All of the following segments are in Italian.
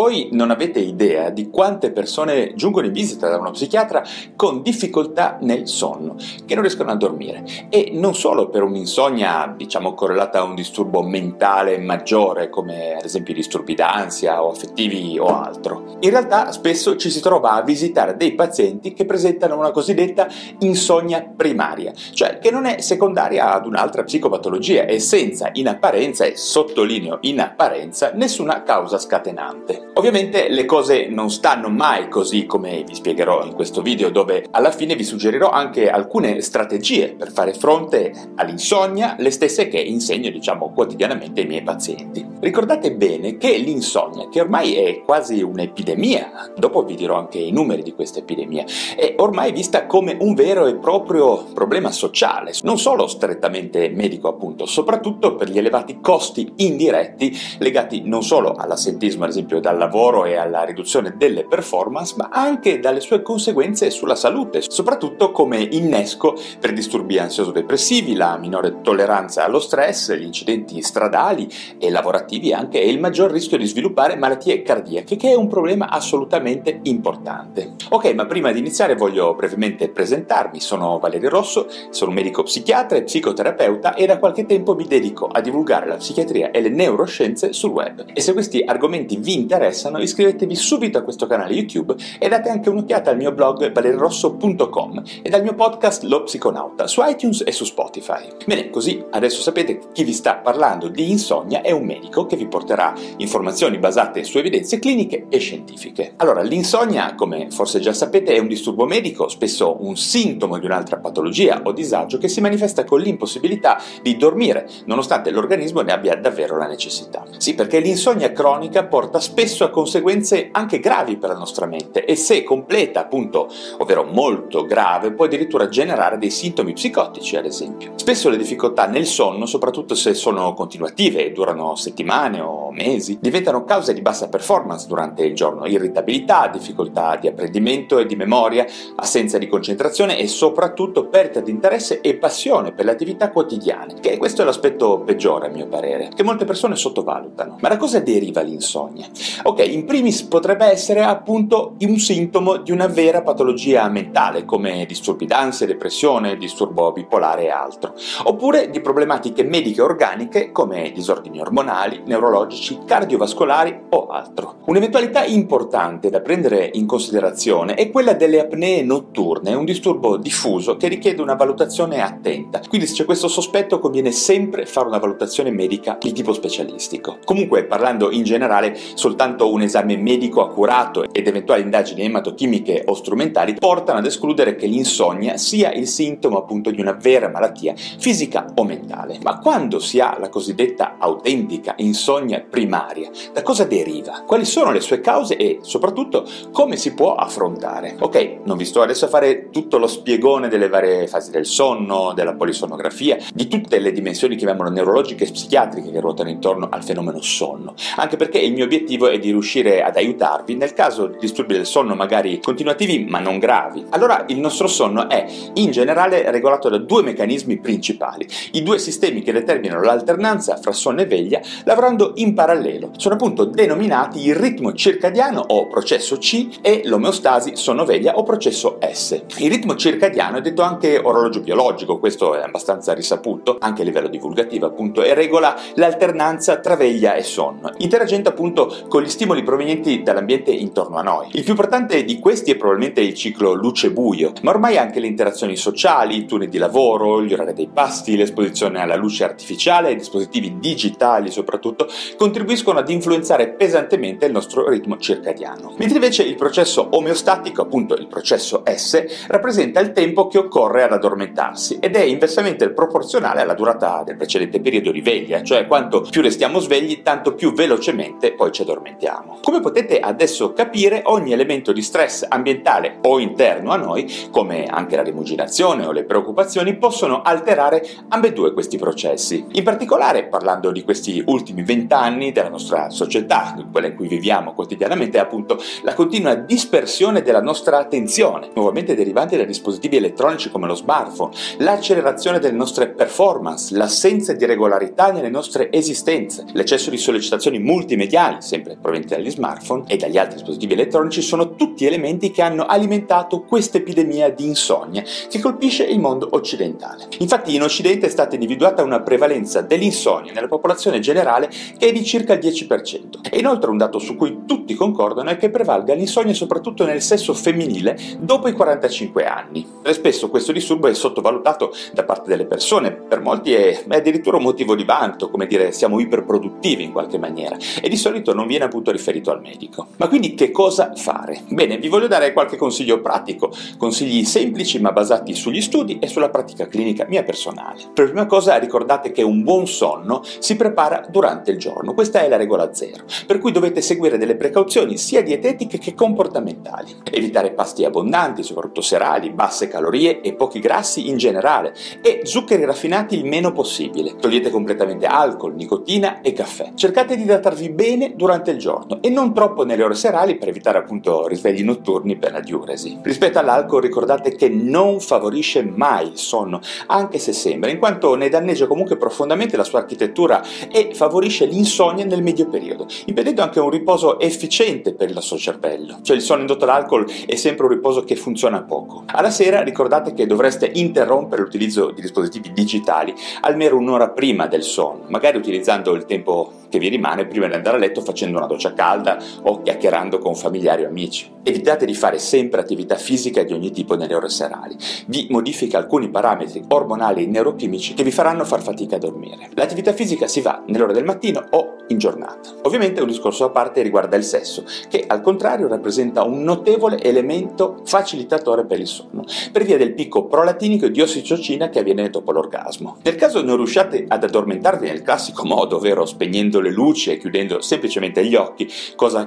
Voi non avete idea di quante persone giungono in visita da uno psichiatra con difficoltà nel sonno, che non riescono a dormire e non solo per un'insonnia, diciamo, correlata a un disturbo mentale maggiore come ad esempio i disturbi d'ansia o affettivi o altro. In realtà spesso ci si trova a visitare dei pazienti che presentano una cosiddetta insonnia primaria, cioè che non è secondaria ad un'altra psicopatologia e senza in apparenza, e sottolineo in apparenza, nessuna causa scatenante. Ovviamente le cose non stanno mai così come vi spiegherò in questo video dove alla fine vi suggerirò anche alcune strategie per fare fronte all'insonnia, le stesse che insegno diciamo quotidianamente ai miei pazienti. Ricordate bene che l'insonnia, che ormai è quasi un'epidemia, dopo vi dirò anche i numeri di questa epidemia, è ormai vista come un vero e proprio problema sociale, non solo strettamente medico appunto, soprattutto per gli elevati costi indiretti legati non solo all'assentismo ad esempio dal lavoro e alla riduzione delle performance, ma anche dalle sue conseguenze sulla salute, soprattutto come innesco per disturbi ansioso-depressivi, la minore tolleranza allo stress, gli incidenti stradali e lavorativi anche e il maggior rischio di sviluppare malattie cardiache, che è un problema assolutamente importante. Ok, ma prima di iniziare voglio brevemente presentarmi. Sono Valerio Rosso, sono medico psichiatra e psicoterapeuta e da qualche tempo mi dedico a divulgare la psichiatria e le neuroscienze sul web. E se questi argomenti vi interessano, interessano iscrivetevi subito a questo canale YouTube e date anche un'occhiata al mio blog valerrosso.com e al mio podcast Lo Psiconauta su iTunes e su Spotify. Bene, così adesso sapete chi vi sta parlando di insonnia è un medico che vi porterà informazioni basate su evidenze cliniche e scientifiche. Allora, l'insonnia, come forse già sapete, è un disturbo medico, spesso un sintomo di un'altra patologia o disagio che si manifesta con l'impossibilità di dormire, nonostante l'organismo ne abbia davvero la necessità. Sì, perché l'insonnia cronica porta spesso spesso ha conseguenze anche gravi per la nostra mente e se completa, appunto, ovvero molto grave, può addirittura generare dei sintomi psicotici, ad esempio. Spesso le difficoltà nel sonno, soprattutto se sono continuative e durano settimane o mesi, diventano cause di bassa performance durante il giorno, irritabilità, difficoltà di apprendimento e di memoria, assenza di concentrazione e soprattutto perdita di interesse e passione per le attività quotidiane, che questo è l'aspetto peggiore a mio parere, che molte persone sottovalutano. Ma da cosa deriva l'insonnia? Ok, in primis potrebbe essere appunto un sintomo di una vera patologia mentale, come disturbi d'ansia, depressione, disturbo bipolare e altro, oppure di problematiche mediche organiche come disordini ormonali, neurologici, cardiovascolari o altro. Un'eventualità importante da prendere in considerazione è quella delle apnee notturne, un disturbo diffuso che richiede una valutazione attenta, quindi se c'è questo sospetto conviene sempre fare una valutazione medica di tipo specialistico. Comunque, parlando in generale, soltanto soltanto un esame medico accurato ed eventuali indagini ematochimiche o strumentali portano ad escludere che l'insonnia sia il sintomo appunto di una vera malattia fisica o mentale. Ma quando si ha la cosiddetta autentica insonnia primaria, da cosa deriva? Quali sono le sue cause e soprattutto come si può affrontare? Ok, non vi sto adesso a fare tutto lo spiegone delle varie fasi del sonno, della polisonografia, di tutte le dimensioni chiamiamolo neurologiche e psichiatriche che ruotano intorno al fenomeno sonno, anche perché il mio obiettivo è di riuscire ad aiutarvi nel caso di disturbi del sonno magari continuativi ma non gravi. Allora il nostro sonno è in generale regolato da due meccanismi principali, i due sistemi che determinano l'alternanza fra sonno e veglia lavorando in parallelo. Sono appunto denominati il ritmo circadiano o processo C e l'omeostasi sonno-veglia o processo S. Il ritmo circadiano è detto anche orologio biologico, questo è abbastanza risaputo anche a livello divulgativo appunto e regola l'alternanza tra veglia e sonno, interagendo appunto con gli stimoli provenienti dall'ambiente intorno a noi. Il più importante di questi è probabilmente il ciclo luce-buio, ma ormai anche le interazioni sociali, i turni di lavoro, gli orari dei pasti, l'esposizione alla luce artificiale, ai dispositivi digitali soprattutto, contribuiscono ad influenzare pesantemente il nostro ritmo circadiano. Mentre invece il processo omeostatico, appunto il processo S, rappresenta il tempo che occorre ad addormentarsi ed è inversamente proporzionale alla durata del precedente periodo di veglia, cioè quanto più restiamo svegli, tanto più velocemente poi ci addormentiamo. Addormentiamo. Come potete adesso capire, ogni elemento di stress ambientale o interno a noi, come anche la rimuginazione o le preoccupazioni, possono alterare ambedue questi processi. In particolare, parlando di questi ultimi vent'anni della nostra società, quella in cui viviamo quotidianamente, è appunto la continua dispersione della nostra attenzione, nuovamente derivante da dispositivi elettronici come lo smartphone, l'accelerazione delle nostre performance, l'assenza di regolarità nelle nostre esistenze, l'eccesso di sollecitazioni multimediali, sempre provenienti dagli smartphone e dagli altri dispositivi elettronici, sono tutti elementi che hanno alimentato questa epidemia di insonnia che colpisce il mondo occidentale. Infatti in Occidente è stata individuata una prevalenza dell'insonnia nella popolazione generale che è di circa il 10%. E inoltre un dato su cui tutti concordano è che prevalga l'insonnia soprattutto nel sesso femminile dopo i 45 anni. E spesso questo disturbo è sottovalutato da parte delle persone, per molti è, è addirittura un motivo di vanto, come dire siamo iperproduttivi in qualche maniera, e di solito non viene appunto riferito al medico. Ma quindi che cosa fare? Bene, vi voglio dare qualche consiglio pratico, consigli semplici ma basati sugli studi e sulla pratica clinica mia personale. Per prima cosa ricordate che un buon sonno si prepara durante il giorno, questa è la regola zero, per cui dovete seguire delle precauzioni sia dietetiche che comportamentali. Evitare pasti abbondanti, soprattutto serali, basse calorie e pochi grassi in generale e zuccheri raffinati il meno possibile. Togliete completamente alcol, nicotina e caffè. Cercate di idratarvi bene durante il giorno e non troppo nelle ore serali per evitare appunto risvegli notturni per la diuresi. Rispetto all'alcol ricordate che non favorisce mai il sonno, anche se sembra, in quanto ne danneggia comunque profondamente la sua architettura e favorisce l'insonnia nel medio periodo, impedendo anche un riposo efficiente per il nostro cervello. Cioè il sonno indotto dall'alcol è sempre un riposo che funziona poco. Alla sera ricordate che dovreste interrompere l'utilizzo di dispositivi digitali almeno un'ora prima del sonno, magari utilizzando il tempo che vi rimane prima di andare a letto facendo una doccia calda o chiacchierando con familiari o amici. Evitate di fare sempre attività fisica di ogni tipo nelle ore serali. Vi modifica alcuni parametri ormonali e neurochimici che vi faranno far fatica a dormire. L'attività fisica si va nell'ora del mattino o in giornata. Ovviamente un discorso a parte riguarda il sesso, che al contrario rappresenta un notevole elemento facilitatore per il sonno, per via del picco prolatinico di ossicocina che avviene dopo l'orgasmo. Nel caso non riusciate ad addormentarvi nel classico modo, ovvero spegnendo le luci e chiudendo semplicemente gli occhi, cosa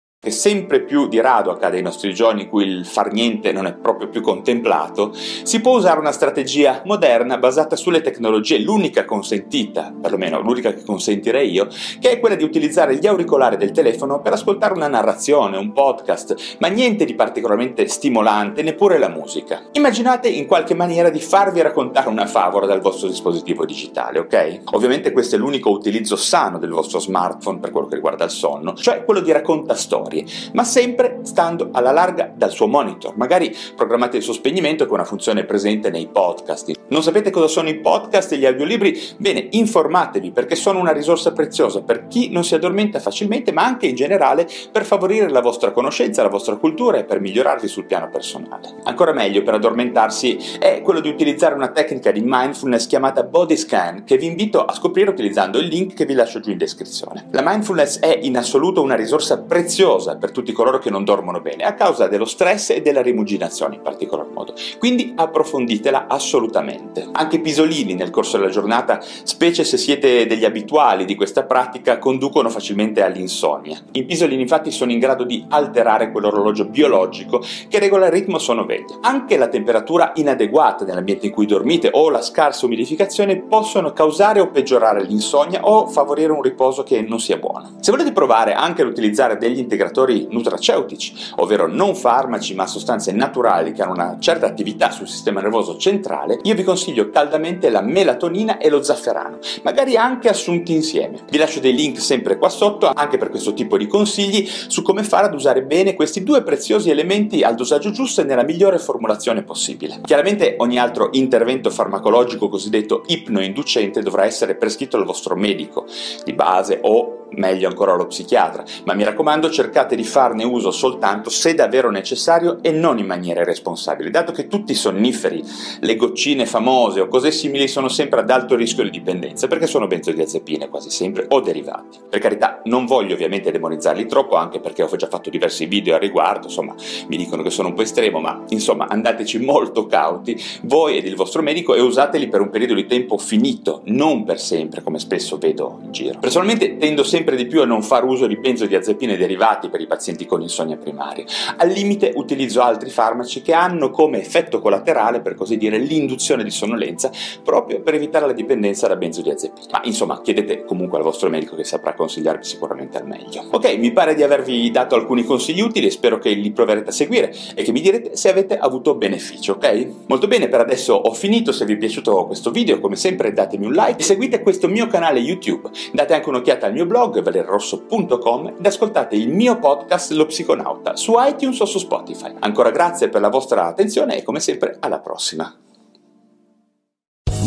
Che sempre più di rado accade ai nostri giorni in cui il far niente non è proprio più contemplato, si può usare una strategia moderna basata sulle tecnologie, l'unica consentita, perlomeno l'unica che consentirei io, che è quella di utilizzare gli auricolari del telefono per ascoltare una narrazione, un podcast, ma niente di particolarmente stimolante, neppure la musica. Immaginate in qualche maniera di farvi raccontare una favola dal vostro dispositivo digitale, ok? Ovviamente questo è l'unico utilizzo sano del vostro smartphone per quello che riguarda il sonno, cioè quello di racconta storie ma sempre stando alla larga dal suo monitor. Magari programmate il suo spegnimento che è una funzione presente nei podcast. Non sapete cosa sono i podcast e gli audiolibri? Bene, informatevi perché sono una risorsa preziosa per chi non si addormenta facilmente, ma anche in generale per favorire la vostra conoscenza, la vostra cultura e per migliorarvi sul piano personale. Ancora meglio per addormentarsi è quello di utilizzare una tecnica di mindfulness chiamata body scan che vi invito a scoprire utilizzando il link che vi lascio giù in descrizione. La mindfulness è in assoluto una risorsa preziosa fastidiosa per tutti coloro che non dormono bene, a causa dello stress e della rimuginazione in particolar modo. Quindi approfonditela assolutamente. Anche pisolini nel corso della giornata, specie se siete degli abituali di questa pratica, conducono facilmente all'insonnia. I pisolini infatti sono in grado di alterare quell'orologio biologico che regola il ritmo sonno-veglia. Anche la temperatura inadeguata nell'ambiente in cui dormite o la scarsa umidificazione possono causare o peggiorare l'insonnia o favorire un riposo che non sia buono. Se volete provare anche ad utilizzare degli integratori integratori nutraceutici, ovvero non farmaci ma sostanze naturali che hanno una certa attività sul sistema nervoso centrale, io vi consiglio caldamente la melatonina e lo zafferano, magari anche assunti insieme. Vi lascio dei link sempre qua sotto anche per questo tipo di consigli su come fare ad usare bene questi due preziosi elementi al dosaggio giusto e nella migliore formulazione possibile. Chiaramente ogni altro intervento farmacologico cosiddetto ipnoinducente dovrà essere prescritto dal vostro medico di base o meglio ancora lo psichiatra, ma mi raccomando cercate di farne uso soltanto se davvero necessario e non in maniera irresponsabile, dato che tutti i sonniferi, le goccine famose o cose simili sono sempre ad alto rischio di dipendenza perché sono benzodiazepine quasi sempre o derivati. Per carità, non voglio ovviamente demonizzarli troppo anche perché ho già fatto diversi video a riguardo, insomma mi dicono che sono un po' estremo, ma insomma andateci molto cauti voi ed il vostro medico e usateli per un periodo di tempo finito, non per sempre come spesso vedo in giro. Personalmente tendo sempre di più a non far uso di benzodiazepine derivati per i pazienti con insonnia primaria. Al limite utilizzo altri farmaci che hanno come effetto collaterale, per così dire, l'induzione di sonnolenza proprio per evitare la dipendenza da benzodiazepine. Ma insomma, chiedete comunque al vostro medico che saprà consigliarvi sicuramente al meglio. Ok, mi pare di avervi dato alcuni consigli utili spero che li proverete a seguire e che mi direte se avete avuto beneficio, ok? Molto bene, per adesso ho finito, se vi è piaciuto questo video come sempre datemi un like e seguite questo mio canale YouTube, date anche un'occhiata al mio blog valerrosso.com ed ascoltate il mio podcast Lo Psiconauta su iTunes o su Spotify. Ancora grazie per la vostra attenzione e come sempre alla prossima.